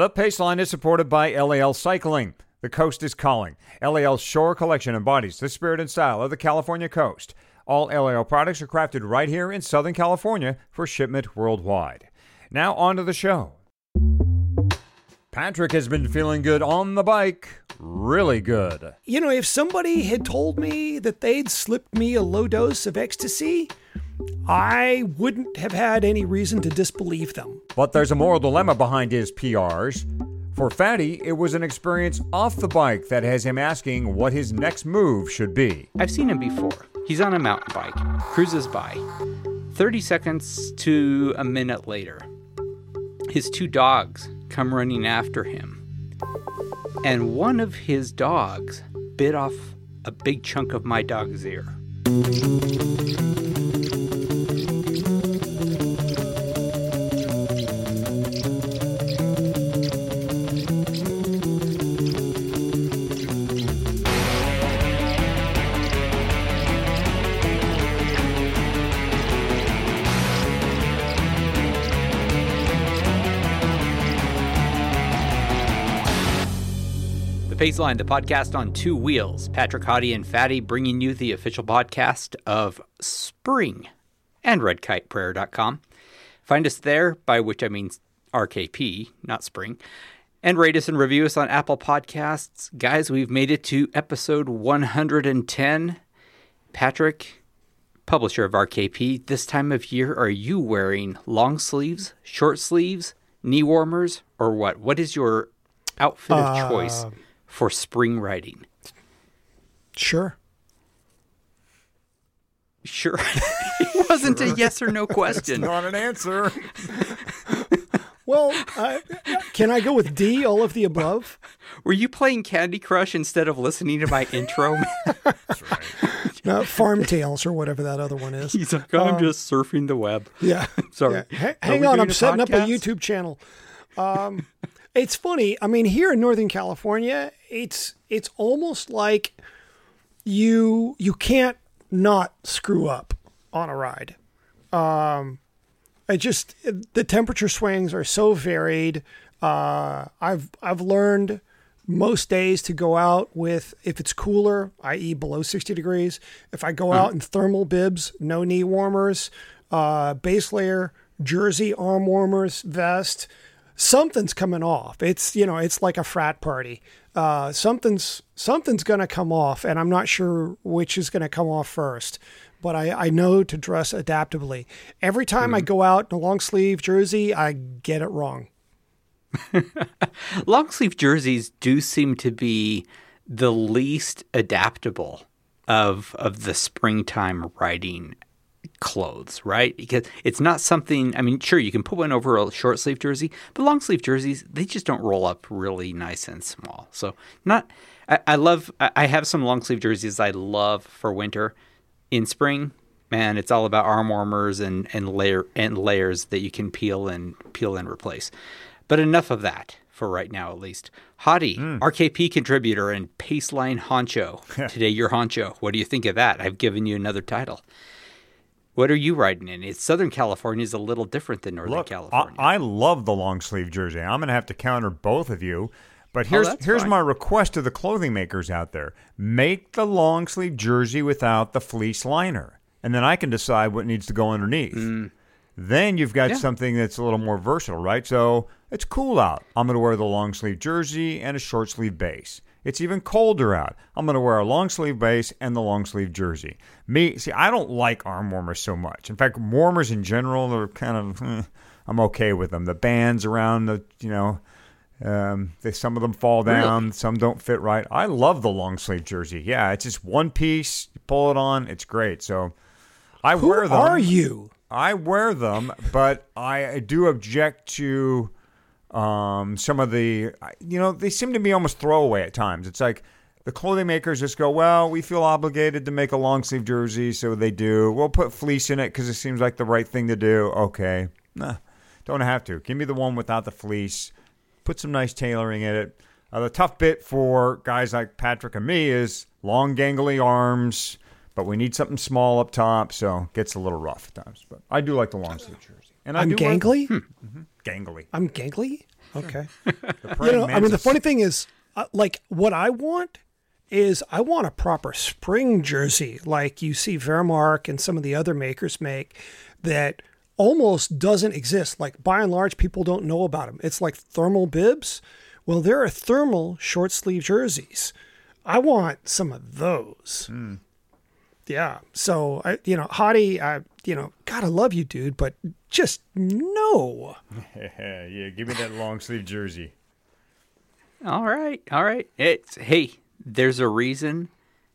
The Paceline is supported by LAL Cycling. The coast is calling. LAL's Shore Collection embodies the spirit and style of the California coast. All LAL products are crafted right here in Southern California for shipment worldwide. Now, on to the show. Patrick has been feeling good on the bike. Really good. You know, if somebody had told me that they'd slipped me a low dose of ecstasy, I wouldn't have had any reason to disbelieve them. But there's a moral dilemma behind his PRs. For Fatty, it was an experience off the bike that has him asking what his next move should be. I've seen him before. He's on a mountain bike, cruises by. 30 seconds to a minute later, his two dogs come running after him. And one of his dogs bit off a big chunk of my dog's ear. Paceline, the podcast on two wheels. Patrick Hottie and Fatty bringing you the official podcast of spring and redkiteprayer.com. Find us there, by which I mean RKP, not spring. And rate us and review us on Apple Podcasts. Guys, we've made it to episode 110. Patrick, publisher of RKP, this time of year, are you wearing long sleeves, short sleeves, knee warmers, or what? What is your outfit of uh, choice for spring riding? Sure. Sure. it wasn't a yes or no question. Not an answer. Well, uh, can I go with D, all of the above? Were you playing Candy Crush instead of listening to my intro? Uh, Farm Tales or whatever that other one is. He's like, I'm just surfing the web. Yeah. Sorry. Yeah. Ha- hang on, I'm setting up a? YouTube channel. Um, it's funny. I mean, here in Northern California, it's it's almost like you you can't not screw up on a ride. Um, I just the temperature swings are so varied. Uh, I've I've learned most days to go out with if it's cooler, i.e., below 60 degrees. If I go out in thermal bibs, no knee warmers, uh, base layer, jersey, arm warmers, vest, something's coming off. It's you know it's like a frat party. Uh, something's something's gonna come off, and I'm not sure which is gonna come off first. But I, I know to dress adaptably. Every time I go out in a long sleeve jersey, I get it wrong. Long sleeve jerseys do seem to be the least adaptable of of the springtime riding clothes, right? Because it's not something. I mean, sure, you can put one over a short sleeve jersey, but long sleeve jerseys they just don't roll up really nice and small. So not. I, I love. I have some long sleeve jerseys I love for winter. In spring, man, it's all about arm warmers and and layer and layers that you can peel and peel and replace. But enough of that for right now, at least. Hottie, hmm. RKP contributor and Paceline honcho. Today, you're honcho. What do you think of that? I've given you another title. What are you riding in? It's Southern California is a little different than Northern Look, California. I, I love the long sleeve jersey. I'm going to have to counter both of you. But here's Oh, here's fine. my request to the clothing makers out there: make the long sleeve jersey without the fleece liner, and then I can decide what needs to go underneath. Then you've got Mm. Yeah. something that's a little more versatile, right? So it's cool out. I'm going to wear the long sleeve jersey and a short sleeve base. It's even colder out. I'm going to wear a long sleeve base and the long sleeve jersey. Me, see, I don't like arm warmers so much. In fact, warmers in general are kind of, eh, I'm okay with them. The bands around the, you know, um, they, some of them fall down, some don't fit right. I love the long sleeve jersey. Yeah, it's just one piece. You pull it on, it's great. So I Who wear them. are you? I wear them, but I do object to um, some of the, you know, they seem to be almost throwaway at times. It's like the clothing makers just go, well, we feel obligated to make a long sleeve jersey, so they do. We'll put fleece in it because it seems like the right thing to do. Okay. Nah, don't have to. Give me the one without the fleece. Put some nice tailoring in it. Uh, the tough bit for guys like Patrick and me is long, gangly arms, but we need something small up top, so it gets a little rough at times. But I do like the long sleeve jersey. And I I'm do wear- gangly. Hmm. Mm-hmm. gangly. I'm gangly. Okay. You know, I mean, the funny thing is, uh, like, what I want is I want a proper spring jersey, like you see Vermarc and some of the other makers make, that almost doesn't exist. Like, by and large, people don't know about them. It's like thermal bibs. Well, there are thermal short sleeve jerseys. I want some of those. Hmm. Yeah. So, I, you know, Hottie, I, you know, God, I love you, dude, but just no. yeah, yeah, give me that long sleeve jersey. All right, all right. It's hey, there's a reason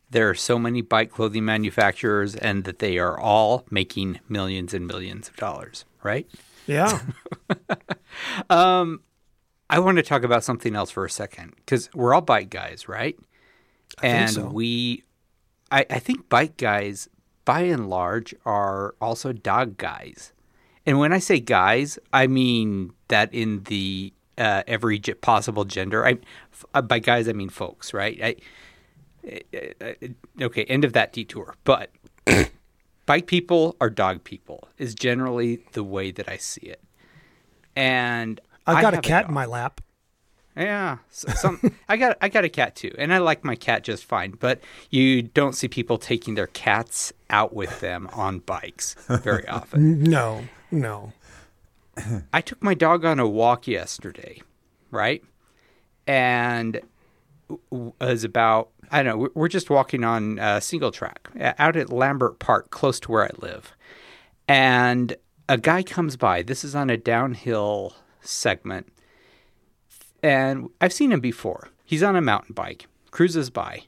there are so many bike clothing manufacturers, and that they are all making millions and millions of dollars. Right. Yeah. um, I want to talk about something else for a second because we're all bike guys, right? I and so. we, I, I think bike guys, by and large, are also dog guys. And when I say guys, I mean that in the uh, every possible gender. I, f- uh, by guys, I mean folks, right? I, uh, okay, end of that detour. But bike people are dog people is generally the way that I see it. And I've got a cat dog. in my lap. Yeah, some I got I got a cat too, and I like my cat just fine. But you don't see people taking their cats out with them on bikes very often. No, no. I took my dog on a walk yesterday, right? And w- w- it was about I don't know. we're- just walking on uh, single track out at Lambert Park, close to where I live, and a guy comes by. This is on a downhill segment, and I've seen him before. He's on a mountain bike, cruises by.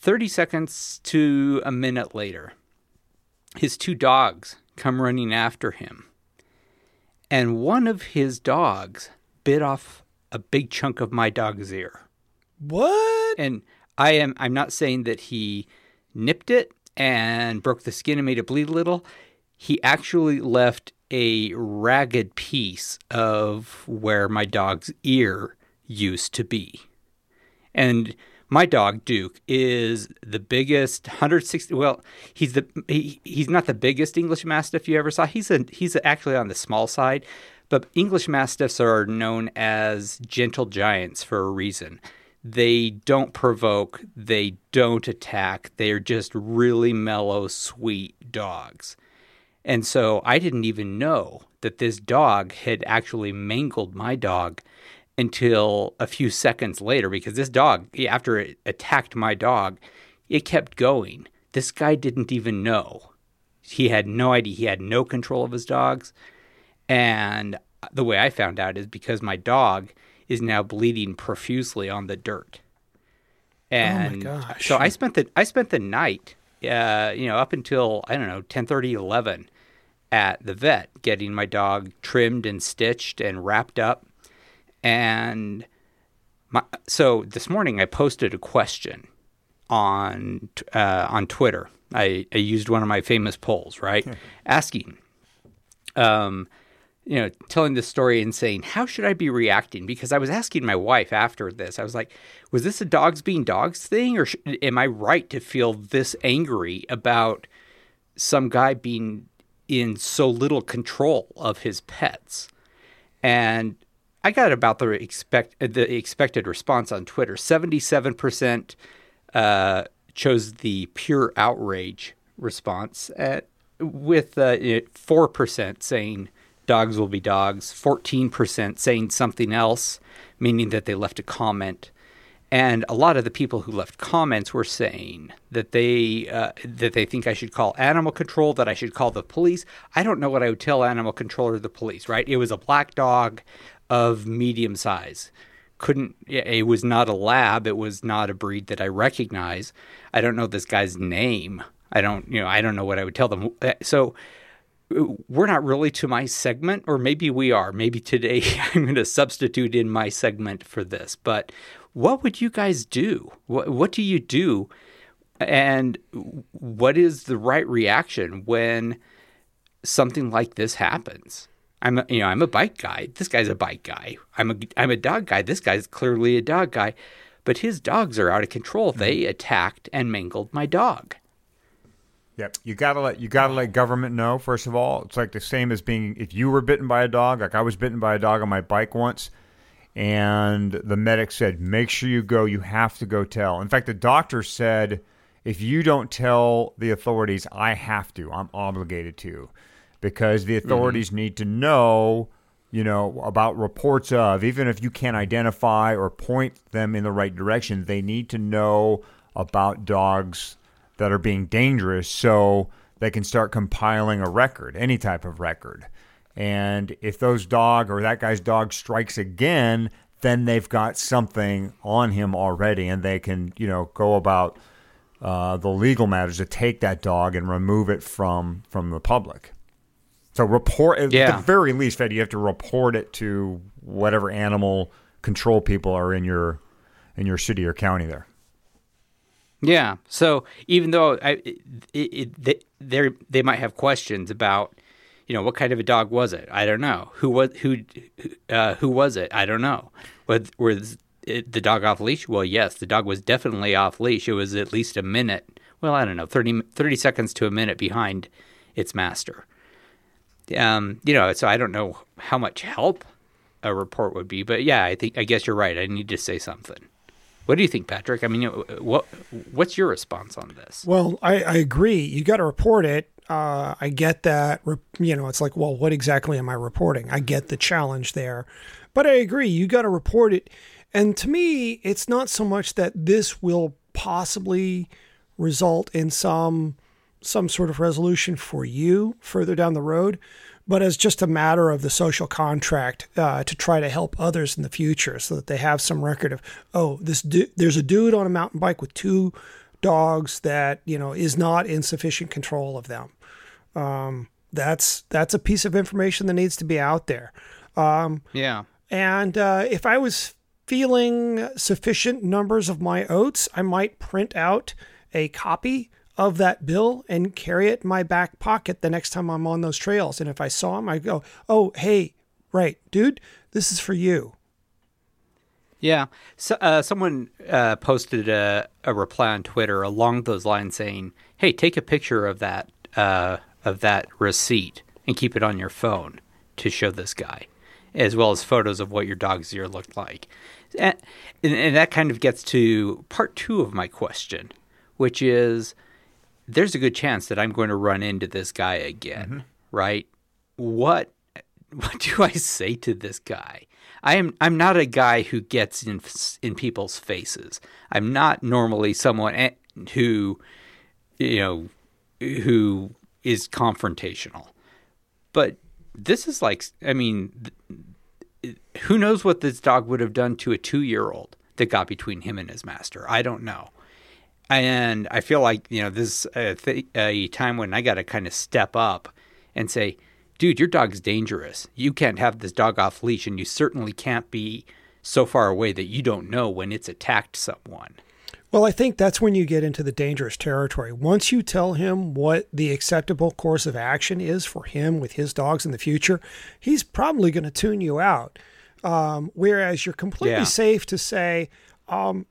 Thirty seconds to a minute later, his two dogs come running after him and one of his dogs bit off a big chunk of my dog's ear. What? And I am I'm not saying that he nipped it and broke the skin and made it bleed a little. He actually left a ragged piece of where my dog's ear used to be. And my dog Duke is the biggest 160 well he's the he, he's not the biggest English mastiff you ever saw. He's a he's actually on the small side but English mastiffs are known as gentle giants for a reason. They don't provoke they don't attack they're just really mellow sweet dogs. And so I didn't even know that this dog had actually mangled my dog until a few seconds later because this dog, after it attacked my dog, it kept going. This guy didn't even know. He had no idea. He had no control of his dogs. And the way I found out is because my dog is now bleeding profusely on the dirt. And gosh. so I spent the I spent the night, uh, you know, up until I don't know, 10:30, 11 at the vet getting my dog trimmed and stitched and wrapped up. And my, so this morning I posted a question on uh, on Twitter. I, I used one of my famous polls, right? Asking, um, you know, telling this story and saying, how should I be reacting? Because I was asking my wife after this, I was like, was this a dogs being dogs thing, or sh- am I right to feel this angry about some guy being in so little control of his pets? And I got about the expect the expected response on Twitter. Seventy-seven percent uh, chose the pure outrage response, at, with uh, four percent saying dogs will be dogs, fourteen percent saying something else, meaning that they left a comment, and a lot of the people who left comments were saying that they uh, that they think I should call animal control, that I should call the police. I don't know what I would tell animal control or the police. Right? It was a black dog of medium size. Couldn't it was not a lab. It was not a breed that I recognize. I don't know this guy's name. I don't you know I don't know what I would tell them. Uh, so we're not really to my segment, or maybe we are. Maybe today I'm going to substitute in my segment for this. But what would you guys do? What, what do you do? And what is the right reaction when something like this happens? I'm a, you know I'm a bike guy. This guy's a bike guy. I'm a I'm a dog guy. This guy's clearly a dog guy, but his dogs are out of control. They mm-hmm. attacked and mangled my dog. Yep, you gotta let you gotta let government know. First of all, it's like the same as being if you were bitten by a dog. Like I was bitten by a dog on my bike once, And the medic said, make sure you go. You have to go tell. In fact, the doctor said, if you don't tell the authorities, I have to. I'm obligated to because the authorities mm-hmm. need to know, you know, about reports of, even if you can't identify or point them in the right direction, they need to know about dogs that are being dangerous so they can start compiling a record, any type of record. And if those dog or that guy's dog strikes again, then they've got something on him already, and they can, you know, go about uh, the legal matters to take that dog and remove it from from the public. So report yeah. at the very least, Fed, you have to report it to whatever animal control people are in your in your city or county there. Yeah. So even though I, it, it, they they might have questions about, you know, what kind of a dog was it? I don't know. Who was who uh, who was it? I don't know. Was was it, the dog off leash? Well, yes, the dog was definitely off leash. It was at least a minute. Well, I don't know, 30, 30 seconds to a minute behind its master. Um, you know, so I don't know how much help a report would be, but yeah, I think I guess you're right. I need to say something. What do you think, Patrick? I mean, what what's your response on this? Well, I, I agree. You got to report it. Uh, I get that. You know, it's like, well, what exactly am I reporting? I get the challenge there, but I agree. You got to report it. And to me, it's not so much that this will possibly result in some some sort of resolution for you further down the road, but as just a matter of the social contract uh, to try to help others in the future so that they have some record of oh this du- there's a dude on a mountain bike with two dogs that you know is not in sufficient control of them. Um, that's that's a piece of information that needs to be out there. Um, yeah. and uh, if i was feeling sufficient numbers of my oats i might print out a copy of that bill and carry it in my back pocket the next time I'm on those trails. And if I saw him, I go, "Oh, hey, right, dude, this is for you." Yeah. So, uh, someone uh, posted a, a, reply on Twitter along those lines saying, "Hey, take a picture of that uh, of that receipt and keep it on your phone to show this guy, as well as photos of what your dog's ear looked like." And, and that kind of gets to part two of my question, which is there's a good chance that I'm going to run into this guy again, mm-hmm. right? What what do I say to this guy? I am I'm not a guy who gets in in people's faces. I'm not normally someone who you know who is confrontational. But this is like I mean who knows what this dog would have done to a 2-year-old that got between him and his master. I don't know. And I feel like, you know, this is a, th- a time when I got to kind of step up and say, dude, your dog's dangerous. You can't have this dog off leash, and you certainly can't be so far away that you don't know when it's attacked someone. Well, I think that's when you get into the dangerous territory. Once you tell him what the acceptable course of action is for him with his dogs in the future, he's probably going to tune you out. Um, whereas you're completely yeah. safe to say, um,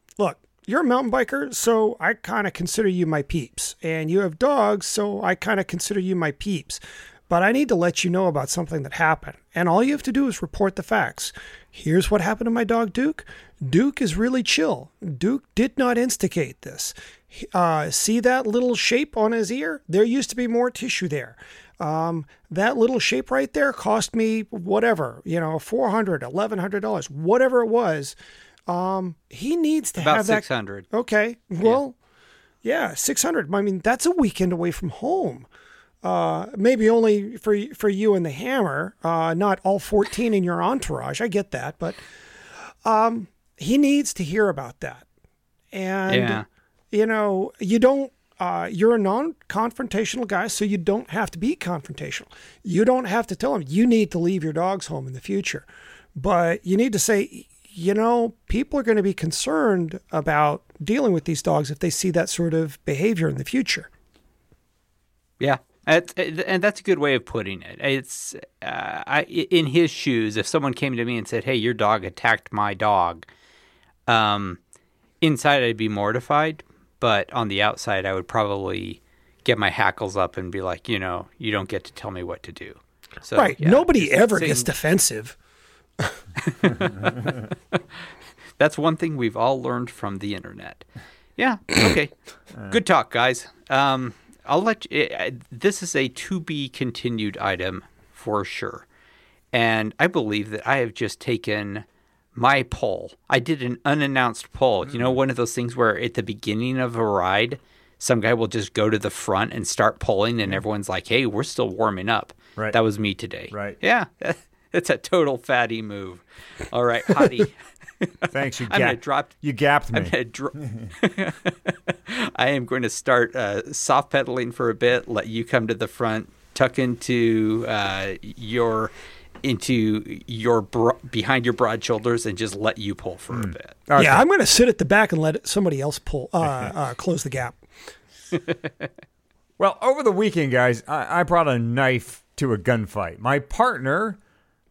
you're a mountain biker, so I kind of consider you my peeps. And you have dogs, so I kind of consider you my peeps. But I need to let you know about something that happened. And all you have to do is report the facts. Here's what happened to my dog, Duke. Duke is really chill. Duke did not instigate this. Uh, see that little shape on his ear? There used to be more tissue there. Um, that little shape right there cost me whatever, you know, $400, $1,100, whatever it was. Um, he needs to About have 600. Okay. Well, yeah. yeah, 600. I mean, that's a weekend away from home. Uh, maybe only for for you and the hammer, uh, not all 14 in your entourage. I get that, but um, he needs to hear about that. And yeah. you know, you don't uh, you're a non-confrontational guy, so you don't have to be confrontational. You don't have to tell him you need to leave your dogs home in the future, but you need to say, you know, people are going to be concerned about dealing with these dogs if they see that sort of behavior in the future. Yeah. And that's a good way of putting it. It's uh, I, in his shoes. If someone came to me and said, "Hey, your dog attacked my dog," um, inside I'd be mortified, but on the outside, I would probably get my hackles up and be like, you know, you don't get to tell me what to do. So, right. Yeah, Nobody ever gets defensive. That's one thing we've all learned from the internet. Yeah. Okay. Good talk, guys. Um, I'll let you, uh, this is a to be continued item for sure. And I believe that I have just taken my poll. I did an unannounced poll. You know, one of those things where at the beginning of a ride, some guy will just go to the front and start pulling, and everyone's like, hey, we're still warming up. Right. That was me today. Right. Yeah. It's a total fatty move. All right, Hottie. Thanks. You, I'm gonna gap- drop- you gapped me. I'm gonna I am going to start uh, soft pedaling for a bit. Let you come to the front, tuck into uh, your into your bro- behind your broad shoulders, and just let you pull for a bit. Okay. Yeah, I'm going to sit at the back and let somebody else pull, uh, uh, close the gap. Well, over the weekend, guys, I, I brought a knife to a gunfight. My partner,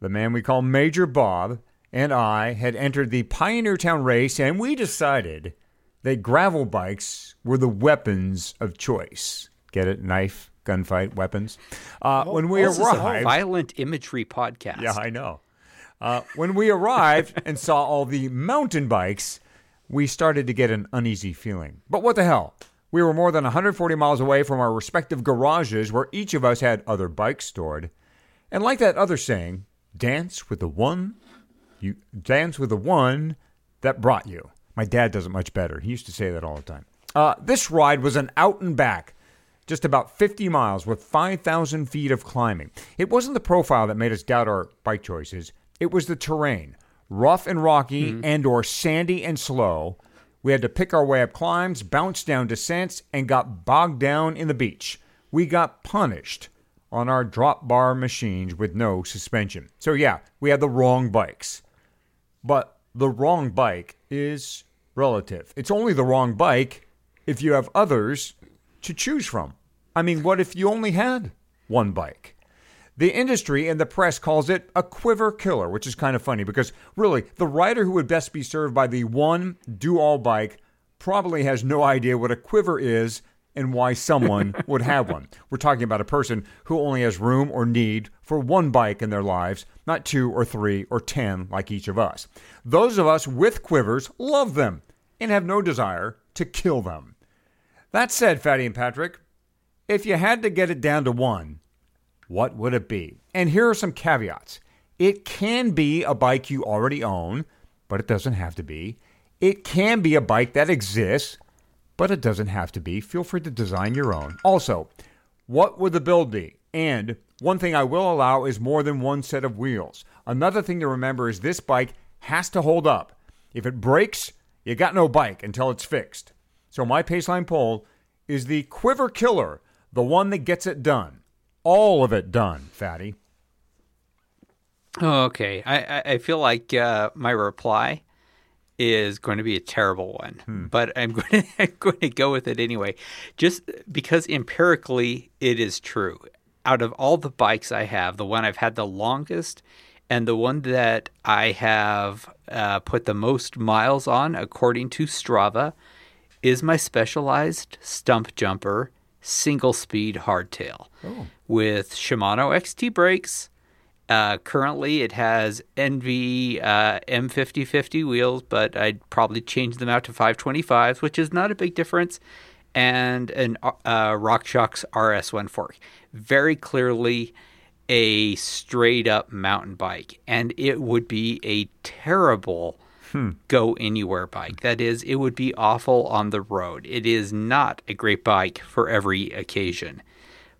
the man we call Major Bob, and I had entered the Pioneer Town race, and we decided that gravel bikes were the weapons of choice. Get it? Knife, gunfight, weapons. Uh, when we this is a arrived, Violent imagery podcast. yeah, I know. Uh, when we arrived and saw all the mountain bikes, we started to get an uneasy feeling. But what the hell? We were more than 140 miles away from our respective garages where each of us had other bikes stored. And like that other saying, dance with the one you dance with the one that brought you. My dad does it much better. He used to say that all the time. Uh, this ride was an out and back, just about 50 miles with 5,000 feet of climbing. It wasn't the profile that made us doubt our bike choices. It was the terrain, rough and rocky and or sandy and slow. We had to pick our way up climbs, bounce down descents, and got bogged down in the beach. We got punished on our drop bar machines with no suspension. So yeah, we had the wrong bikes. But the wrong bike is relative. It's only the wrong bike if you have others to choose from. I mean, what if you only had one bike? The industry and the press calls it a quiver killer, which is kind of funny because really, the rider who would best be served by the one do all bike probably has no idea what a quiver is and why someone would have one. We're talking about a person who only has room or need for one bike in their lives, not two or three or ten like each of us. Those of us with quivers love them and have no desire to kill them. That said, Fatty and Patrick, if you had to get it down to one, what would it be? And here are some caveats. It can be a bike you already own, but it doesn't have to be. It can be a bike that exists, but it doesn't have to be. Feel free to design your own. Also, what would the build be? And one thing I will allow is more than one set of wheels. Another thing to remember is this bike has to hold up. If it breaks, you got no bike until it's fixed. So my Paceline poll is the Quiver Killer, the one that gets it done. All of it done, Fatty. Okay. I, I, I feel like uh, my reply is going to be a terrible one, but I'm going, to, I'm going to go with it anyway, just because empirically it is true. Out of all the bikes I have, the one I've had the longest and the one that I have uh, put the most miles on, according to Strava, is my specialized stump jumper single speed hardtail with Shimano XT brakes. Uh, currently, it has ENVE uh, M5050 wheels, but I'd probably change them out to 525s, which is not a big difference, and an uh, RockShox RS1 fork. Very clearly a straight up mountain bike, and it would be a terrible go anywhere bike. That is, it would be awful on the road. It is not a great bike for every occasion,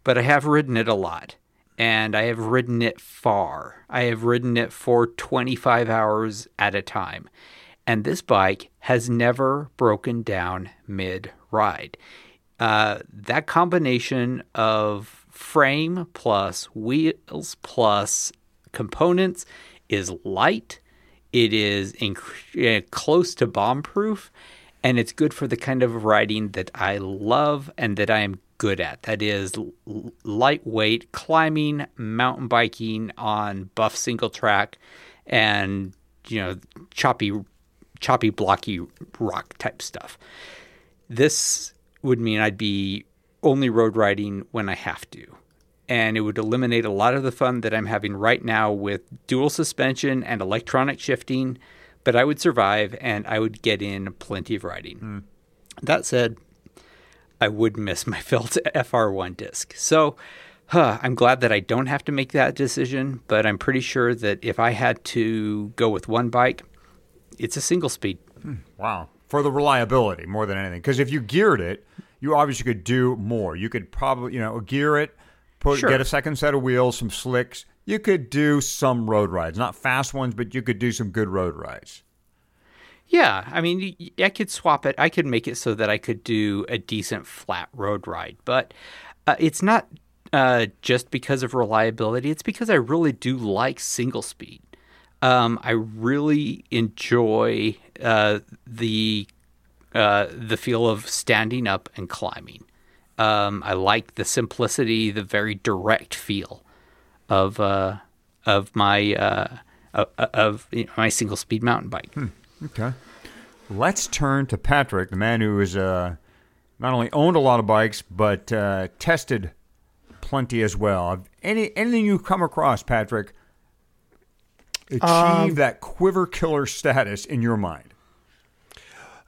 but I have ridden it a lot and I have ridden it far. I have ridden it for 25 hours at a time. And this bike has never broken down mid ride. Uh, that combination of frame plus wheels plus components is light. It is uh, close to bomb proof, and it's good for the kind of riding that I love and that I am good at. That is l- lightweight climbing, mountain biking on buff single track, and you know choppy, choppy, blocky rock type stuff. This would mean I'd be only road riding when I have to. and it would eliminate a lot of the fun that I'm having right now with dual suspension and electronic shifting. But I would survive and I would get in plenty of riding. Hmm. That said, I would miss my Felt FR1 disc. So huh, I'm glad that I don't have to make that decision, but I'm pretty sure that if I had to go with one bike, it's a single speed. Hmm, wow. For the reliability more than anything. Because if you geared it, you obviously could do more. You could probably, you know, gear it, put Sure. get a second set of wheels, some slicks. You could do some road rides. Not fast ones, but you could do some good road rides. Yeah, I mean, I could swap it. I could make it so that I could do a decent flat road ride, but uh, it's not uh, just because of reliability. It's because I really do like single speed. Um, I really enjoy uh, the uh, the feel of standing up and climbing. Um, I like the simplicity, the very direct feel of uh, of my uh, of, you know, my single speed mountain bike. Okay. Let's turn to Patrick, the man who has uh, not only owned a lot of bikes, but uh, tested plenty as well. Any anything you come across, Patrick, achieve Um, that quiver killer status in your mind?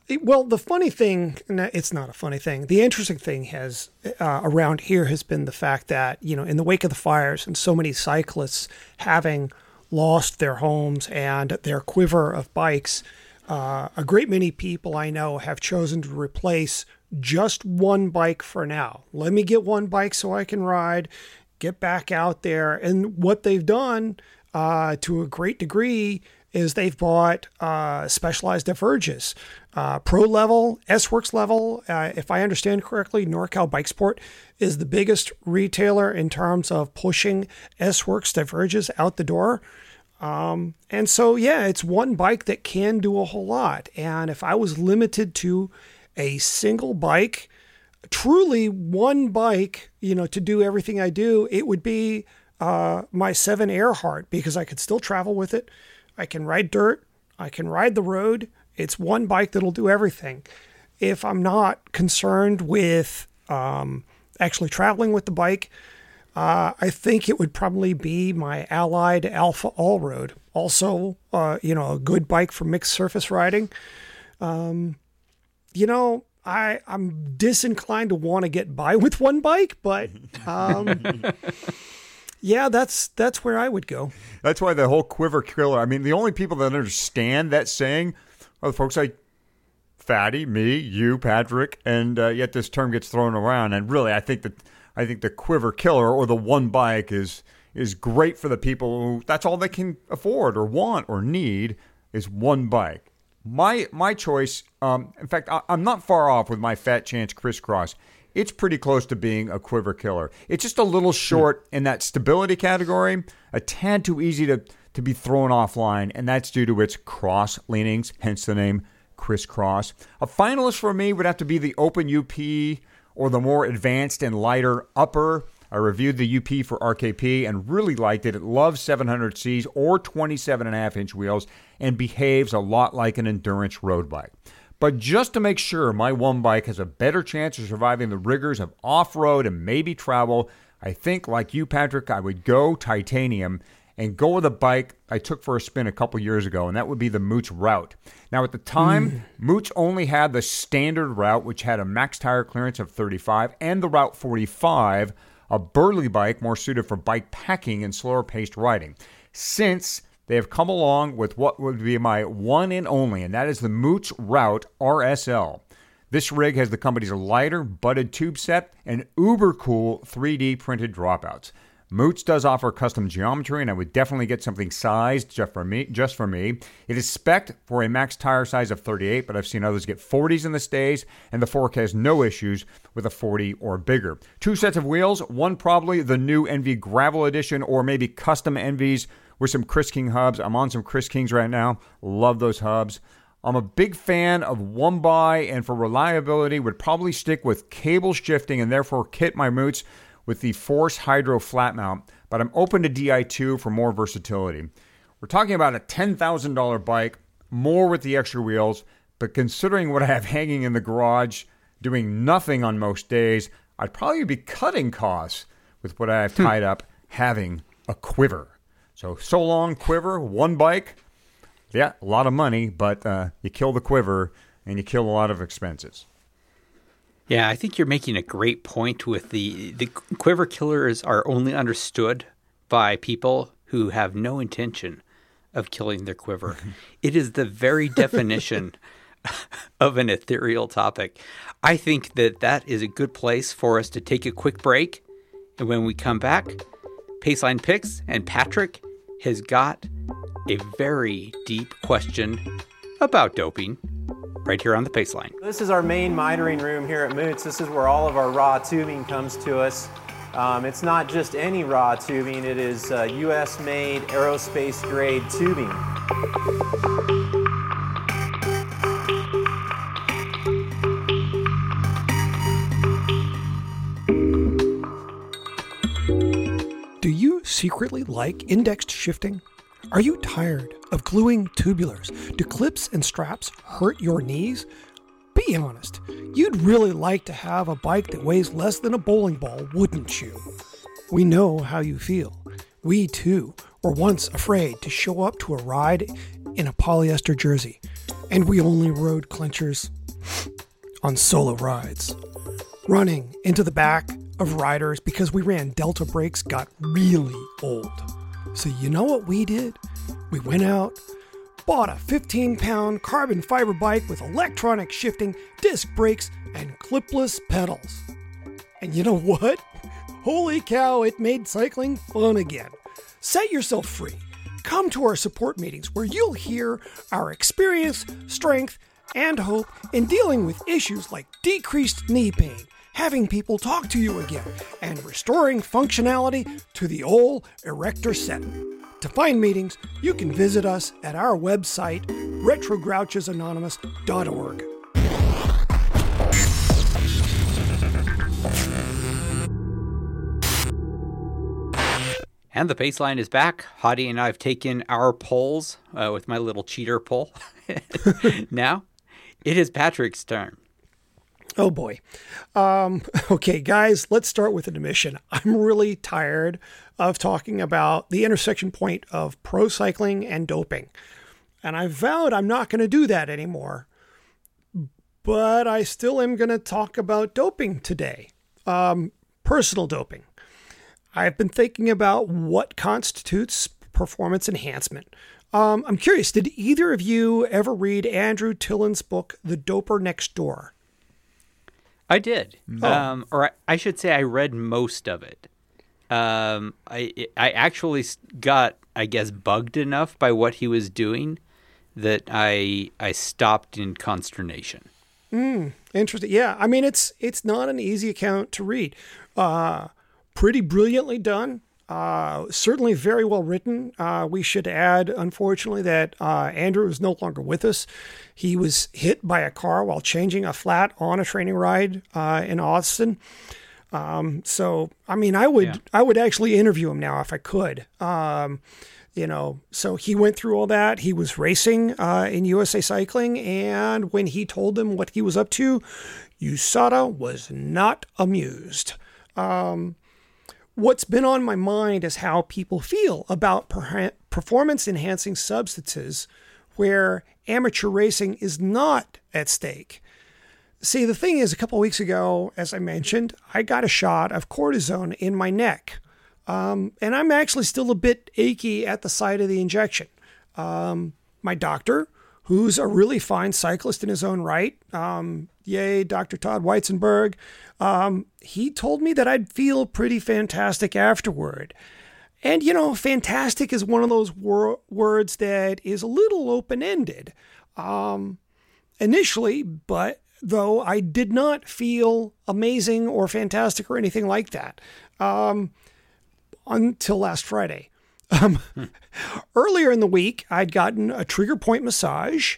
It- well, the funny thing, it's not a funny thing. The interesting thing has uh, around here has been the fact that you know, in the wake of the fires, and so many cyclists having lost their homes and their quiver of bikes, uh, a great many people I know have chosen to replace just one bike for now. Let me get one bike so I can ride, get back out there, and what they've done uh, to a great degree is they've bought uh, specialized diverges, uh, pro level, S Works level. Uh, if I understand correctly, NorCal Bike Sport is the biggest retailer in terms of pushing S Works diverges out the door. Um, and so, yeah, it's one bike that can do a whole lot. And if I was limited to a single bike, truly one bike, you know, to do everything I do, it would be uh, my seven Earhart because I could still travel with it. I can ride dirt. I can ride the road. It's one bike that'll do everything. If I'm not concerned with um, actually traveling with the bike, uh, I think it would probably be my Allied Alpha All Road. Also, uh, you know, a good bike for mixed surface riding. Um, you know, I I'm disinclined to want to get by with one bike, but um, yeah, that's that's where I would go. That's why the whole quiver killer. I mean, the only people that understand that saying are the folks like Fatty, me, you, Patrick, and uh, yet this term gets thrown around. And really, I think that I think the quiver killer or the one bike is is great for the people who that's all they can afford or want or need is one bike. My my choice. Um, in fact, I, I'm not far off with my Fat Chance Crisscross. It's pretty close to being a quiver killer. It's just a little hmm. short in that stability category, a tad too easy to to be thrown offline, and that's due to its cross leanings, hence the name crisscross. A finalist for me would have to be the Open UP or the more advanced and lighter upper. I reviewed the UP for RKP and really liked it. It loves 700Cs or 27.5 inch wheels and behaves a lot like an endurance road bike. But just to make sure my one bike has a better chance of surviving the rigors of off road and maybe travel, I think, like you, Patrick, I would go titanium and go with a bike I took for a spin a couple years ago, and that would be the Moots Routt. Now, at the time, mm. Mooch only had the standard Routt, which had a max tire clearance of 35, and the Routt 45, a burly bike more suited for bike packing and slower paced riding. Since they have come along with what would be my one and only, and that is the Moots Routt RSL. This rig has the company's lighter, butted tube set and uber cool 3D printed dropouts. Moots does offer custom geometry, and I would definitely get something sized just for me. Just for me, it is spec'd for a max tire size of 38, but I've seen others get 40s in the stays, and the fork has no issues with a 40 or bigger. Two sets of wheels, one probably the new ENVE Gravel Edition, or maybe custom ENVEs with some Chris King hubs. I'm on some Chris Kings right now. Love those hubs. I'm a big fan of one by, and for reliability, would probably stick with cable shifting and therefore kit my Moots with the Force Hydro flat mount, but I'm open to Di2 for more versatility. We're talking about a $10,000 bike, more with the extra wheels, but considering what I have hanging in the garage, doing nothing on most days, I'd probably be cutting costs with what I have hmm. tied up having a quiver. So, so long quiver, one bike. Yeah, a lot of money, but uh, you kill the quiver and you kill a lot of expenses. Yeah, I think you're making a great point with the the quiver killers are only understood by people who have no intention of killing their quiver. it is the very definition of an ethereal topic. I think that that is a good place for us to take a quick break. And when we come back, Paceline Picks and Patrick has got a very deep question about doping right here on the Paceline. This is our main mitering room here at Moots. This is where all of our raw tubing comes to us. Um, it's not just any raw tubing, it is uh, US made aerospace grade tubing. Do you secretly like indexed shifting? Are you tired of gluing tubulars? Do clips and straps hurt your knees? Be honest, you'd really like to have a bike that weighs less than a bowling ball, wouldn't you? We know how you feel. We too were once afraid to show up to a ride in a polyester jersey, and we only rode clinchers on solo rides. Running into the back of riders because we ran Delta brakes got really old. So, you know what we did? We went out, bought a 15 pound carbon fiber bike with electronic shifting, disc brakes, and clipless pedals. And you know what? Holy cow, it made cycling fun again. Set yourself free. Come to our support meetings where you'll hear our experience, strength, and hope in dealing with issues like decreased knee pain, having people talk to you again, and restoring functionality to the old erector set. To find meetings, you can visit us at our website, retrogrouchesanonymous.org. And the Paceline is back. Hottie and I have taken our polls uh, with my little cheater poll. now, it is Patrick's turn. Oh boy. Um, okay, guys, let's start with an admission. I'm really tired of talking about the intersection point of pro cycling and doping. And I vowed I'm not going to do that anymore. But I still am going to talk about doping today. Um, personal doping. I've been thinking about what constitutes performance enhancement. Um, I'm curious, did either of you ever read Andrew Tilin's book, The Doper Next Door? I did, oh. um, or I, I, should say, I read most of it. Um, I I actually got, I guess, bugged enough by what he was doing that I I stopped in consternation. Mm, interesting. Yeah, I mean, it's it's not an easy account to read. Uh, pretty brilliantly done. Uh, certainly very well written. Uh, we should add, unfortunately, that uh, Andrew is no longer with us. He was hit by a car while changing a flat on a training ride uh, in Austin. Um, so, I mean, I would, yeah. I would actually interview him now if I could. Um, you know, so he went through all that. He was racing uh, in USA Cycling, and when he told them what he was up to, USADA was not amused. Um, what's been on my mind is how people feel about per- performance enhancing substances where amateur racing is not at stake. See, the thing is, a couple weeks ago, as I mentioned, I got a shot of cortisone in my neck. Um, and I'm actually still a bit achy at the site of the injection. Um, my doctor, who's a really fine cyclist in his own right, um, yay, Dr. Todd Weizenberg, um, he told me that I'd feel pretty fantastic afterward. And, you know, fantastic is one of those wor- words that is a little open ended um, initially, but though I did not feel amazing or fantastic or anything like that um, until last Friday. Um, hmm. Earlier in the week, I'd gotten a trigger point massage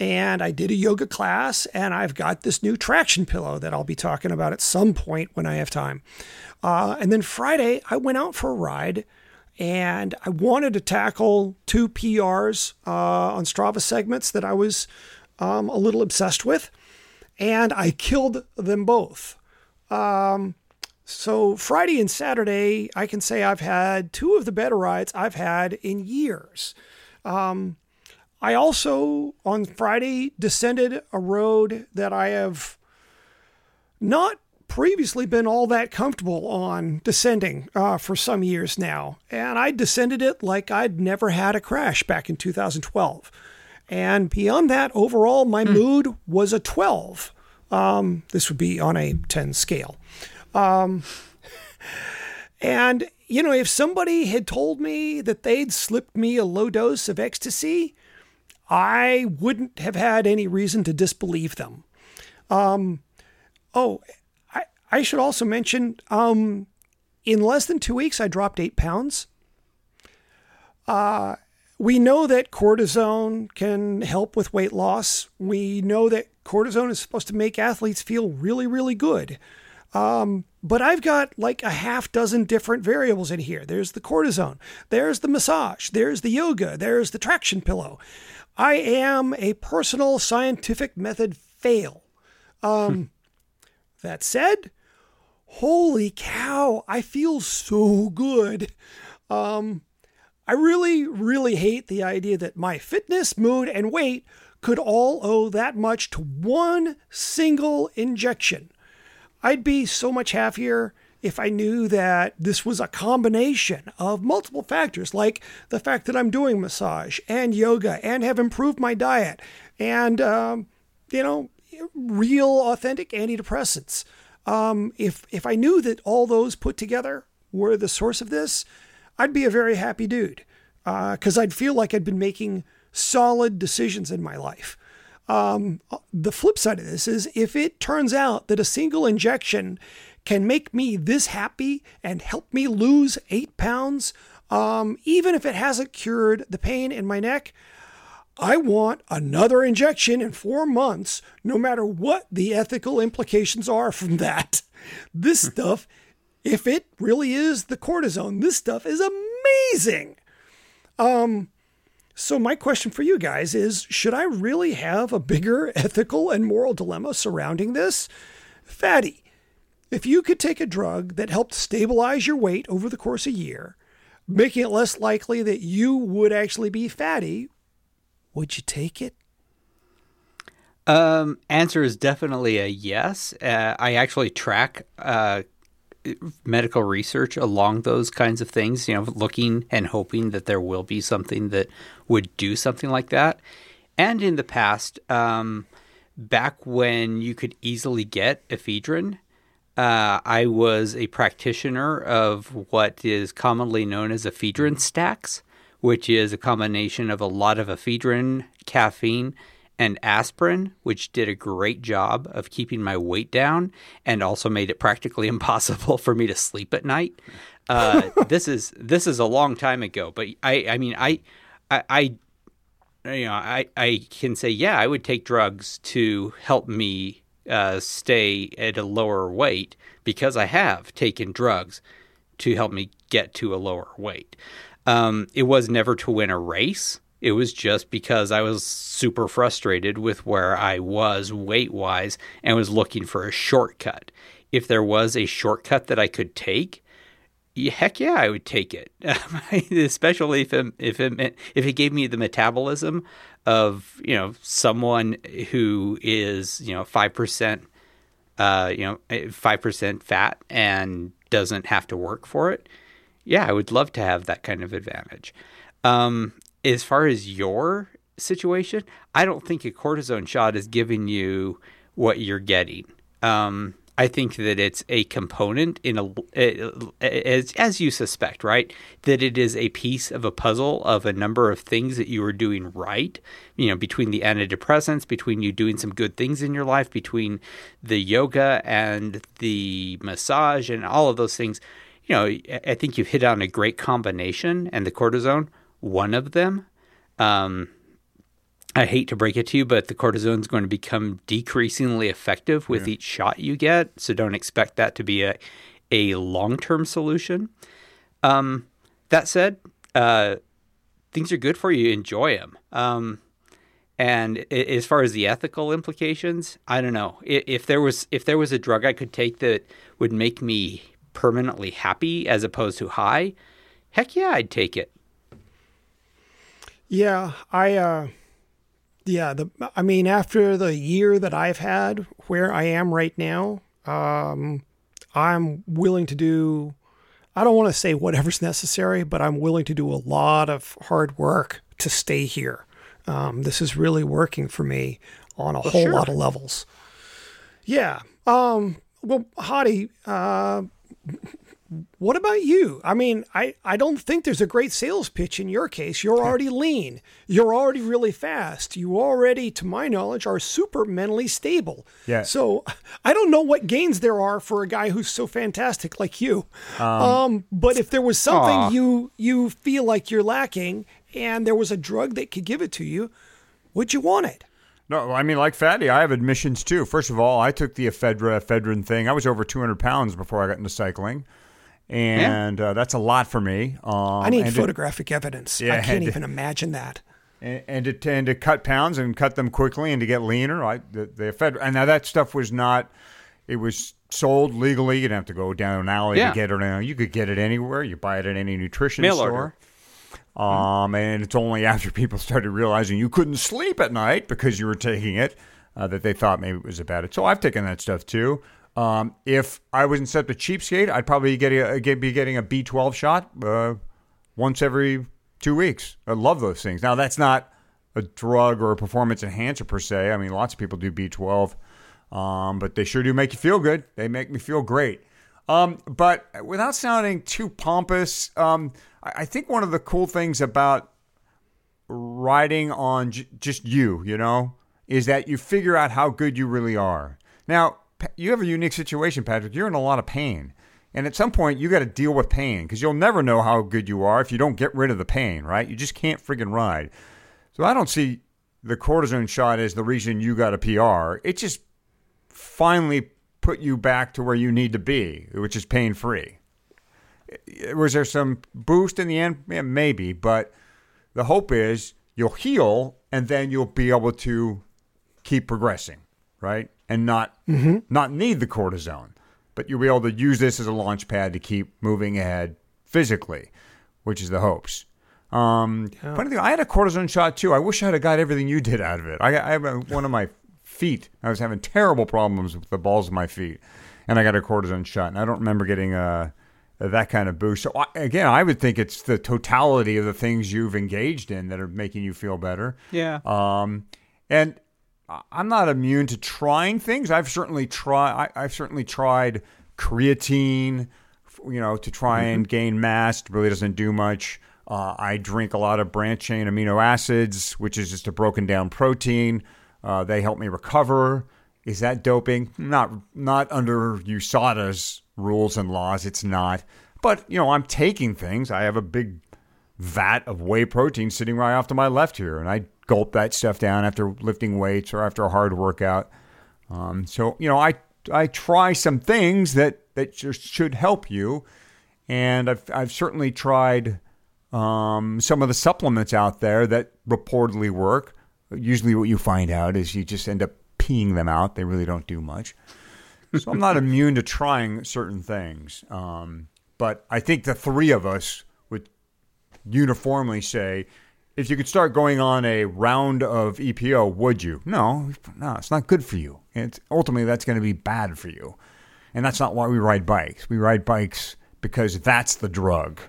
and I did a yoga class, and I've got this new traction pillow that I'll be talking about at some point when I have time. Uh, and then Friday, I went out for a ride, and I wanted to tackle two PRs uh, on Strava segments that I was um, a little obsessed with, and I killed them both. Um, So Friday and Saturday, I can say I've had two of the better rides I've had in years. Um, I also on Friday descended a road that I have not previously been all that comfortable on descending uh, for some years now, and I descended it like I'd never had a crash back in 2012. And beyond that, overall, my mood was a 12. Um, this would be on a 10 scale. Um, and, you know, if somebody had told me that they'd slipped me a low dose of ecstasy, I wouldn't have had any reason to disbelieve them. Um, oh, I, I should also mention um, in less than two weeks, I dropped eight pounds. Uh, we know that cortisone can help with weight loss. We know that cortisone is supposed to make athletes feel really, really good. Um, but I've got like a half dozen different variables in here. There's the cortisone, there's the massage, there's the yoga, there's the traction pillow. I am a personal scientific method fail. Um, that said, holy cow, I feel so good. Um, I really, really hate the idea that my fitness, mood, and weight could all owe that much to one single injection. I'd be so much happier if I knew that this was a combination of multiple factors, like the fact that I'm doing massage and yoga and have improved my diet and, um, you know, real authentic antidepressants. Um, if, if I knew that all those put together were the source of this, I'd be a very happy dude because uh, I'd feel like I'd been making solid decisions in my life. Um, the flip side of this is if it turns out that a single injection can make me this happy and help me lose eight pounds, um, even if it hasn't cured the pain in my neck, I want another injection in four months, no matter what the ethical implications are from that. This stuff, if it really is the cortisone, this stuff is amazing. Um, so, my question for you guys is Should I really have a bigger ethical and moral dilemma surrounding this? Fatty, if you could take a drug that helped stabilize your weight over the course of a year, making it less likely that you would actually be fatty, would you take it? Um, answer is definitely a yes. Uh, I actually track uh, medical research along those kinds of things, you know, looking and hoping that there will be something that would do something like that. And in the past, um, back when you could easily get ephedrine, uh, I was a practitioner of what is commonly known as ephedrine stacks, which is a combination of a lot of ephedrine, caffeine, and aspirin, which did a great job of keeping my weight down and also made it practically impossible for me to sleep at night. Uh, this is this is a long time ago, but I I mean I I, I you know I I can say yeah I would take drugs to help me uh, stay at a lower weight because I have taken drugs to help me get to a lower weight. Um, it was never to win a race. It was just because I was super frustrated with where I was weight wise and was looking for a shortcut. If there was a shortcut that I could take, heck yeah, I would take it. Especially if it, if it if it gave me the metabolism of you know someone who is you know five percent, uh, you know five percent fat and doesn't have to work for it. Yeah, I would love to have that kind of advantage. Um, as far as your situation, I don't think a cortisone shot is giving you what you're getting. Um, I think that it's a component in a as as you suspect, right? That it is a piece of a puzzle of a number of things that you are doing right. You know, between the antidepressants, between you doing some good things in your life, between the yoga and the massage and all of those things. You know, I think you've hit on a great combination, and the cortisone one of them. Um, I hate to break it to you, but the cortisone is going to become decreasingly effective with yeah. each shot you get. So don't expect that to be a a long term solution. Um, that said, uh, things are good for you. Enjoy them. Um, and as far as the ethical implications, I don't know if there was if there was a drug I could take that would make me permanently happy as opposed to high, heck yeah, I'd take it. Yeah, I uh yeah, the I mean after the year that I've had where I am right now, um I'm willing to do I don't want to say whatever's necessary, but I'm willing to do a lot of hard work to stay here. Um, this is really working for me on a whole sure. lot of levels. Yeah. Um, well, Hottie, uh, what about you? I mean, I, I don't think there's a great sales pitch in your case. You're already lean. You're already really fast. You already, to my knowledge, are super mentally stable. Yeah. So I don't know what gains there are for a guy who's so fantastic like you. Um, but if there was something Aw. you you feel like you're lacking, and there was a drug that could give it to you, would you want it? No, I mean, like Fatty, I have admissions too. First of all, I took the ephedra, ephedrine thing. I was over 200 pounds before I got into cycling. And uh, that's a lot for me. Um, I need and to- photographic evidence. Yeah, I can't and- even imagine that. and, and to tend to cut pounds and cut them quickly and to get leaner. I the, the and now that stuff was not. It was sold legally. You didn't have to go down an alley Yeah. to get it. Now you could get it anywhere. You buy it at any nutrition Mail store. order. Um, and it's only after people started realizing you couldn't sleep at night because you were taking it uh, that they thought maybe it was about it. So I've taken that stuff too. Um, if I was instead of a cheapskate, I'd probably get a, get, be getting a B12 shot uh, once every two weeks. I love those things. Now that's not a drug or a performance enhancer per se. I mean, lots of people do B12, um, but they sure do make you feel good. They make me feel great. Um, but without sounding too pompous, um, I, I think one of the cool things about riding on j- just you, you know, is that you figure out how good you really are. Now, you have a unique situation, Patrick. You're in a lot of pain. And at some point, you got to deal with pain because you'll never know how good you are if you don't get rid of the pain, right? You just can't friggin' ride. So I don't see the cortisone shot as the reason you got a PR. It just finally put you back to where you need to be, which is pain free. Was there some boost in the end? Yeah, maybe, but the hope is you'll heal and then you'll be able to keep progressing, right? And not not need the cortisone, but you'll be able to use this as a launch pad to keep moving ahead physically, which is the hopes. Um, Funny thing, I had a cortisone shot too. I wish I had got everything you did out of it. I, I have a, one of my feet. I was having terrible problems with the balls of my feet, and I got a cortisone shot, and I don't remember getting uh that kind of boost. So I, again, I would think it's the totality of the things you've engaged in that are making you feel better. Yeah. Um, and I'm not immune to trying things. I've certainly tried. I've certainly tried creatine, you know, to try and gain mass. It really doesn't do much. Uh, I drink a lot of branch chain amino acids, which is just a broken down protein. Uh, they help me recover. Is that doping? Not not under USADA's rules and laws. It's not. But you know, I'm taking things. I have a big vat of whey protein sitting right off to my left here, and I gulp that stuff down after lifting weights or after a hard workout. Um, so you know, I I try some things that that just should help you, and I've I've certainly tried um, some of the supplements out there that reportedly work. Usually, what you find out is you just end up peeing them out. They really don't do much. So I'm not immune to trying certain things. Um, but I think the three of us would uniformly say, if you could start going on a round of EPO, would you? No, no, it's not good for you. It's ultimately that's going to be bad for you, and that's not why we ride bikes. We ride bikes because that's the drug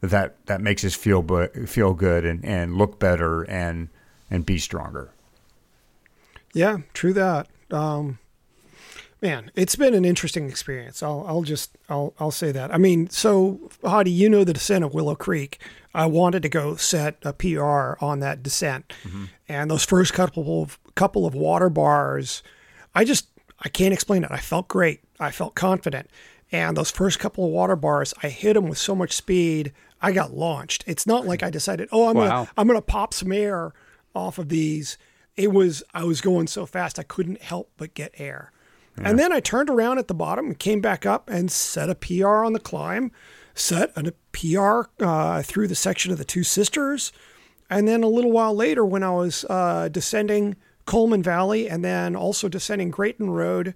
that that makes us feel bu- feel good and, and look better and and be stronger. Yeah, true that. Um, man, it's been an interesting experience. I'll, I'll just, I'll, I'll say that. I mean, so Hottie, you know the descent of Willow Creek. I wanted to go set a PR on that descent, mm-hmm. and those first couple of couple of water bars, I just, I can't explain it. I felt great. I felt confident, and those first couple of water bars, I hit them with so much speed, I got launched. It's not like I decided, oh, I'm Wow. gonna, I'm gonna pop some air off of these. It was I was going so fast I couldn't help but get air. And then I turned around at the bottom and came back up and set a PR on the climb, set a PR uh, through the section of the Two Sisters. And then a little while later, when I was uh, descending Coleman Valley and then also descending Graton Road,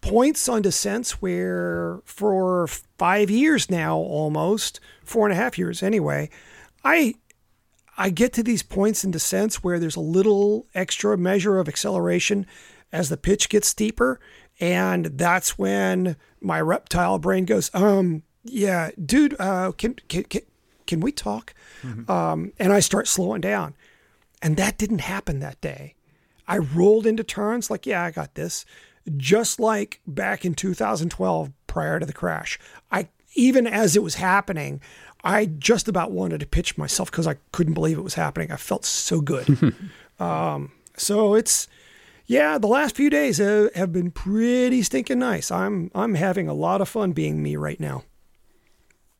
points on descents where for five years now, almost four and a half years anyway, I I get to these points in descents where there's a little extra measure of acceleration as the pitch gets steeper, and that's when my reptile brain goes, um, yeah, dude, uh, can can can, can we talk? Um, and I start slowing down, and that didn't happen that day. I rolled into turns like, yeah, I got this. Just like back in 2012, prior to the crash, I even as it was happening, I just about wanted to pitch myself because I couldn't believe it was happening. I felt so good. um, so it's yeah, the last few days have, have been pretty stinking nice. I'm I'm having a lot of fun being me right now.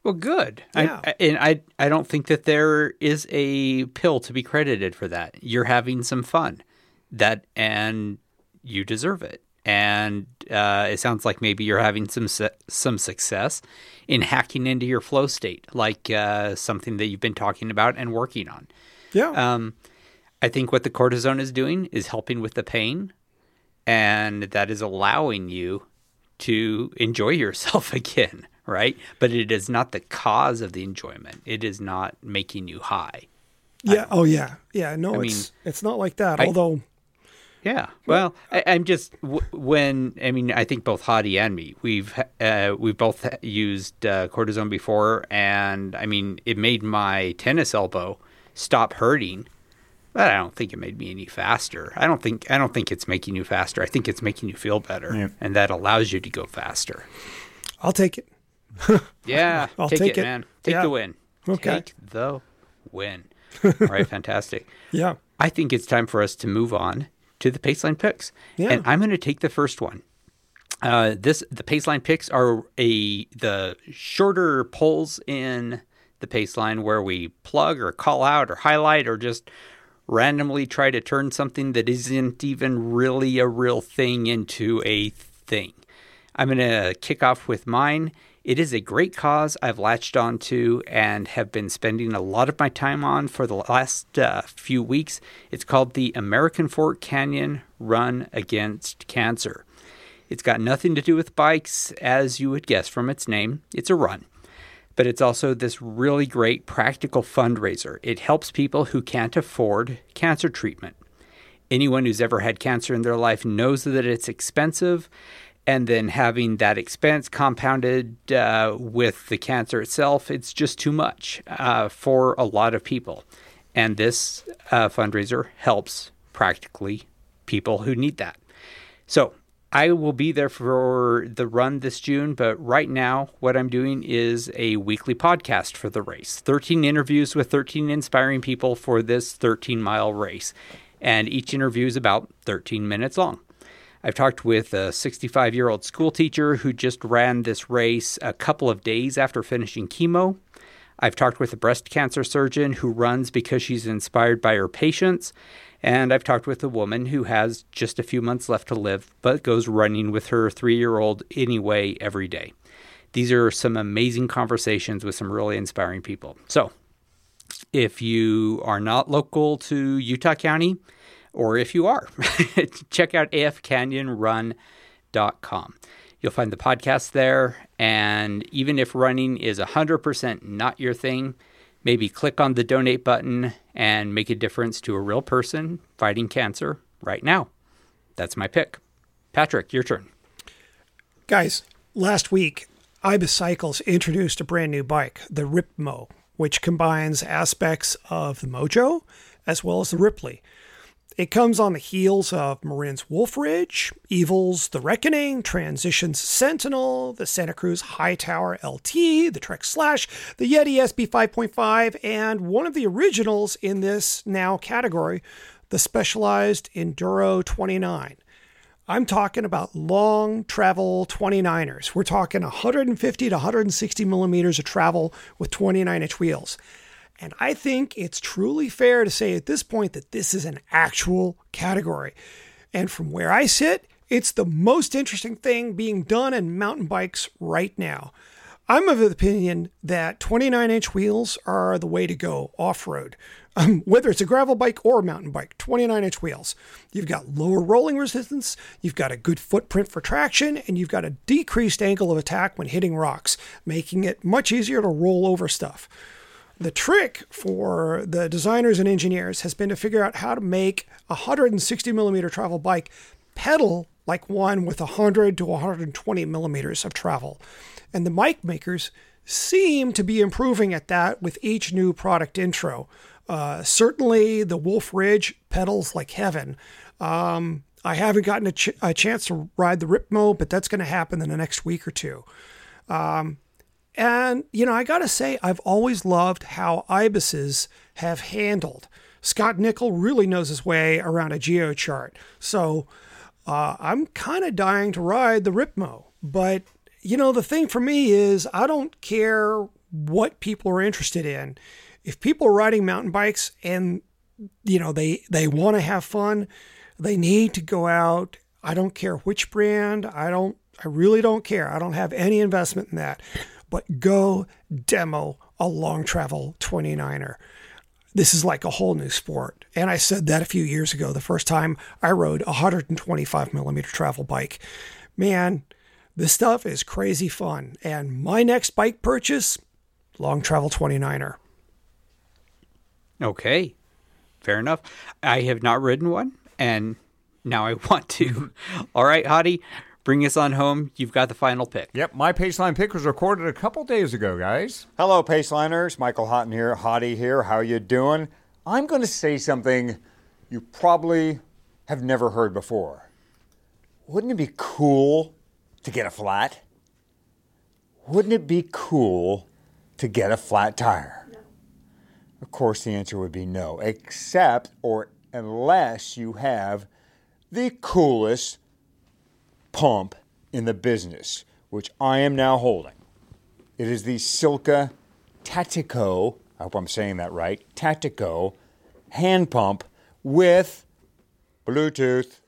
Well, good. Yeah. I, I- and I I don't think that there is a pill to be credited for that. You're having some fun, that and you deserve it. And uh, it sounds like maybe you're having some su- some success in hacking into your flow state, like uh, something that you've been talking about and working on. Yeah. Um, I think what the cortisone is doing is helping with the pain, and that is allowing you to enjoy yourself again, right? But it is not the cause of the enjoyment. It is not making you high. yeah. Oh yeah. Yeah. No, I it's it's not like that. I- Although Yeah. Well, I, I'm just when I mean I think both Hottie and me we've uh, we've both used uh, cortisone before, and I mean it made my tennis elbow stop hurting, but I don't think it made me any faster. I don't think I don't think it's making you faster. I think it's making you feel better, Yeah. and that allows you to go faster. I'll take it. Yeah, I'll take, take it, it. man. Take Yeah. the win. Okay. Take the win. All right, fantastic. Yeah. I think it's time for us to move on to the Paceline picks. Yeah. And I'm going to take the first one. Uh, this the Paceline picks are a the shorter polls in the Paceline where we plug or call out or highlight or just randomly try to turn something that isn't even really a real thing into a thing. I'm going to kick off with mine. It is a great cause I've latched onto and have been spending a lot of my time on for the last uh, few weeks. It's called the American Fork Canyon Run Against Cancer. It's got nothing to do with bikes, as you would guess from its name. It's a run. But it's also this really great practical fundraiser. It helps people who can't afford cancer treatment anyone who's ever had cancer in their life knows that it's expensive. And then having that expense compounded uh, with the cancer itself, it's just too much uh, for a lot of people. And this uh, fundraiser helps practically people who need that. So I will be there for the run this June, but right now, what I'm doing is a weekly podcast for the race 13 interviews with 13 inspiring people for this 13 mile race. And each interview is about 13 minutes long. I've talked with a 65 year old school teacher who just ran this race a couple of days after finishing chemo. I've talked with a breast cancer surgeon who runs because she's inspired by her patients. And I've talked with a woman who has just a few months left to live, but goes running with her three year old anyway every day. These are some amazing conversations with some really inspiring people. So, if you are not local to Utah County, or if you are, check out afcanyonrun.com. You'll find the podcast there. And even if running is 100% not your thing, maybe click on the donate button and make a difference to a real person fighting cancer right now. That's my pick. Patrick, your turn. Guys, last week, Ibis Cycles introduced a brand new bike, the Ripmo, which combines aspects of the Mojo as well as the Ripley. It comes on the heels of Marin's Wolf Ridge, Evil's The Wreckoning, Transition's Sentinel, the Santa Cruz Hightower LT, the Trek Slash, the Yeti SB 5.5, and one of the originals in this now category, the Specialized Enduro 29. I'm talking about long travel 29ers. We're talking 150 to 160 millimeters of travel with 29 inch wheels. And I think it's truly fair to say at this point that this is an actual category. And from where I sit, it's the most interesting thing being done in mountain bikes right now. I'm of the opinion that 29 inch wheels are the way to go off road. um, whether it's a gravel bike or a mountain bike, 29 inch wheels. You've got lower rolling resistance, you've got a good footprint for traction, and you've got a decreased angle of attack when hitting rocks, making it much easier to roll over stuff. The trick for the designers and engineers has been to figure out how to make a 160 millimeter travel bike pedal like one with 100 to 120 millimeters of travel. And the bike makers seem to be improving at that with each new product intro. Uh, certainly, the Wolf Ridge pedals like heaven. Um, I haven't gotten a, ch- a, chance to ride the Ripmo, but that's going to happen in the next week or two. Um, and, you know, I got to say, I've always loved how Ibises have handled. Scot Nicol really knows his way around a geo chart. So uh, I'm kind of dying to ride the Ripmo. But, you know, the thing for me is I don't care what people are interested in. If people are riding mountain bikes and, you know, they, they want to have fun, they need to go out. I don't care which brand. I don't, I really don't care. I don't have any investment in that but go demo a long travel 29er. This is like a whole new sport. And I said that a few years ago, the first time I rode a 125 millimeter travel bike. Man, this stuff is crazy fun. And my next bike purchase, long travel 29er. Okay, fair enough. I have not ridden one, and now I want to. All right, Hottie, bring us on home. You've got the final pick. Yep, my Paceline pick was recorded a couple days ago, guys. Hello, Paceliners. Michael Hotten here, Hottie here. How you doing? I'm going to say something you probably have never heard before. Wouldn't it be cool to get a flat? Wouldn't it be cool to get a flat tire? No. Of course, the answer would be no, except or unless you have the coolest pump in the business, which I am now holding. It is the Silca Tactico, I hope I'm saying that right, Tactico hand pump with Bluetooth,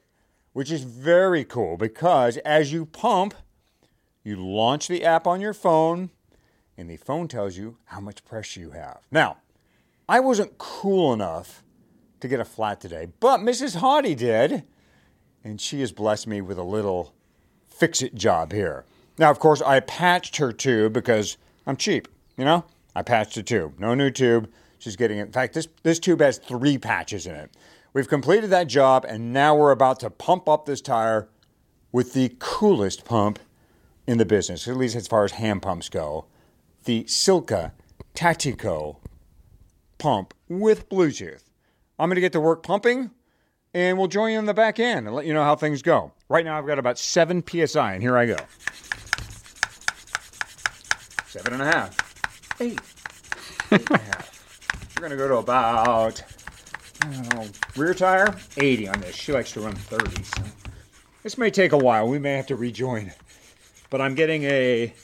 which is very cool because as you pump, you launch the app on your phone, and the phone tells you how much pressure you have. Now, I wasn't cool enough to get a flat today, but Mrs. Hottie did and she has blessed me with a little fix it job here. Now, of course, I patched her tube because I'm cheap, you know? I patched the tube. No new tube. She's getting it. In fact, this, this tube has three patches in it. We've completed that job, and now we're about to pump up this tire with the coolest pump in the business, at least as far as hand pumps go the Silca Tactico pump with Bluetooth. I'm going to get to work pumping and we'll join you in the back end and let you know how things go. Right now, I've got about seven psi, and here I go. Seven and a half, eight, eight and a half. We're gonna go to about know, rear tire 80 on this. She likes to run 30, so this may take a while. We may have to rejoin, but I'm getting a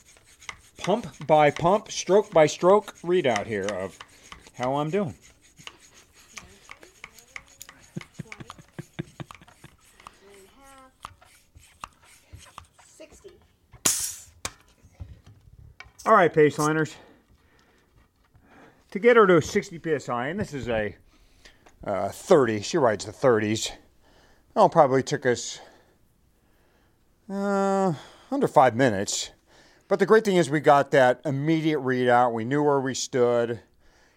pump by pump, stroke by stroke readout here of how I'm doing. All right, paceliners. To get her to 60 psi, and this is a uh, 30. She rides the 30s. Oh, probably took us uh, under five minutes. But the great thing is we got that immediate readout. We knew where we stood.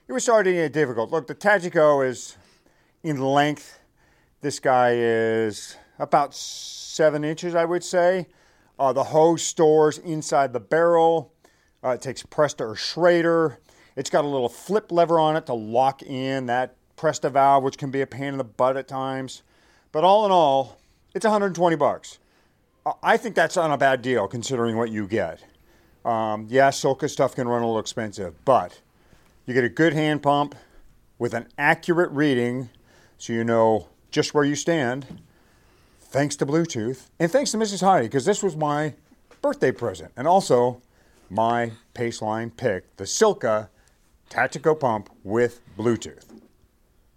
It was starting to get difficult. Look, the Tactico is in length. This guy is about seven inches, I would say. Uh, the hose stores inside the barrel. Uh, it takes Presta or Schrader. It's got a little flip lever on it to lock in that Presta valve, which can be a pain in the butt at times. But all in all, it's 120 bucks. I think that's not a bad deal considering what you get. Um, yeah, Silca stuff can run a little expensive, but you get a good hand pump with an accurate reading so you know just where you stand. Thanks to Bluetooth. And thanks to Mrs. Hottie, because this was my birthday present. And also, my Paceline pick, the Silca Tactico pump with Bluetooth.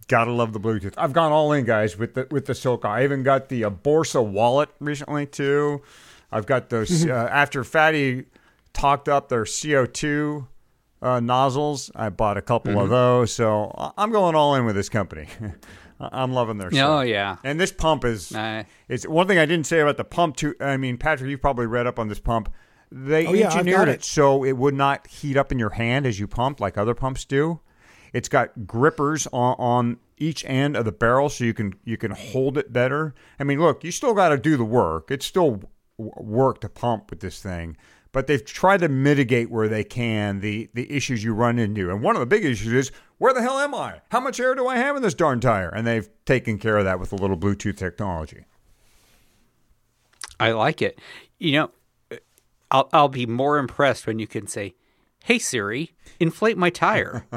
Gotta love the Bluetooth. I've gone all in, guys, with the with the Silca. I even got the uh, Borsa wallet recently too. I've got those uh, after Fatty talked up their CO2 uh, nozzles. I bought a couple of those, so I- I'm going all in with this company. I- I'm loving their stuff. Oh yeah. And this pump is Uh, it's one thing I didn't say about the pump too. I mean, Patrick, you've probably read up on this pump. They Oh, engineered got it. it. so it would not heat up in your hand as you pump like other pumps do. It's got grippers on, on each end of the barrel, so you can you can hold it better. I mean, look, you still got to do the work. It's still work to pump with this thing, but they've tried to mitigate where they can the the issues you run into. And one of the big issues is where the hell am I? How much air do I have in this darn tire? And they've taken care of that with a little Bluetooth technology. I like it. You know, I'll I'll be more impressed when you can say, "Hey Siri, inflate my tire."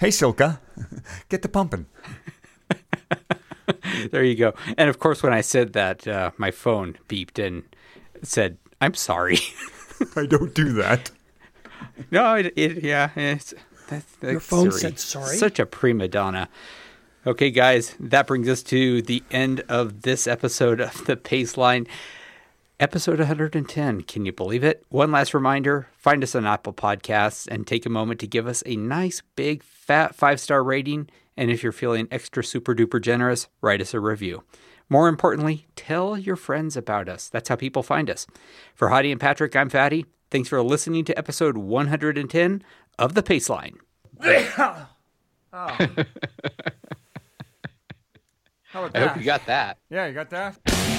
Hey, Silca, get the pumping. there you go. And of course, when I said that, uh, my phone beeped and said, "I'm sorry." I don't do that. no, it, it yeah, it's that's, that's Your phone Siri. said sorry? Such a prima donna. Okay, guys, that brings us to the end of this episode of the Paceline. Episode 110. Can you believe it? One last reminder find us on Apple Podcasts and take a moment to give us a nice, big, fat five star rating. And if you're feeling extra super duper generous, write us a review. More importantly, tell your friends about us. That's how people find us. For Hottie and Patrick, I'm Fatty. Thanks for listening to episode 110 of The Paceline. Oh. How about I hope you got that. Yeah, you got that?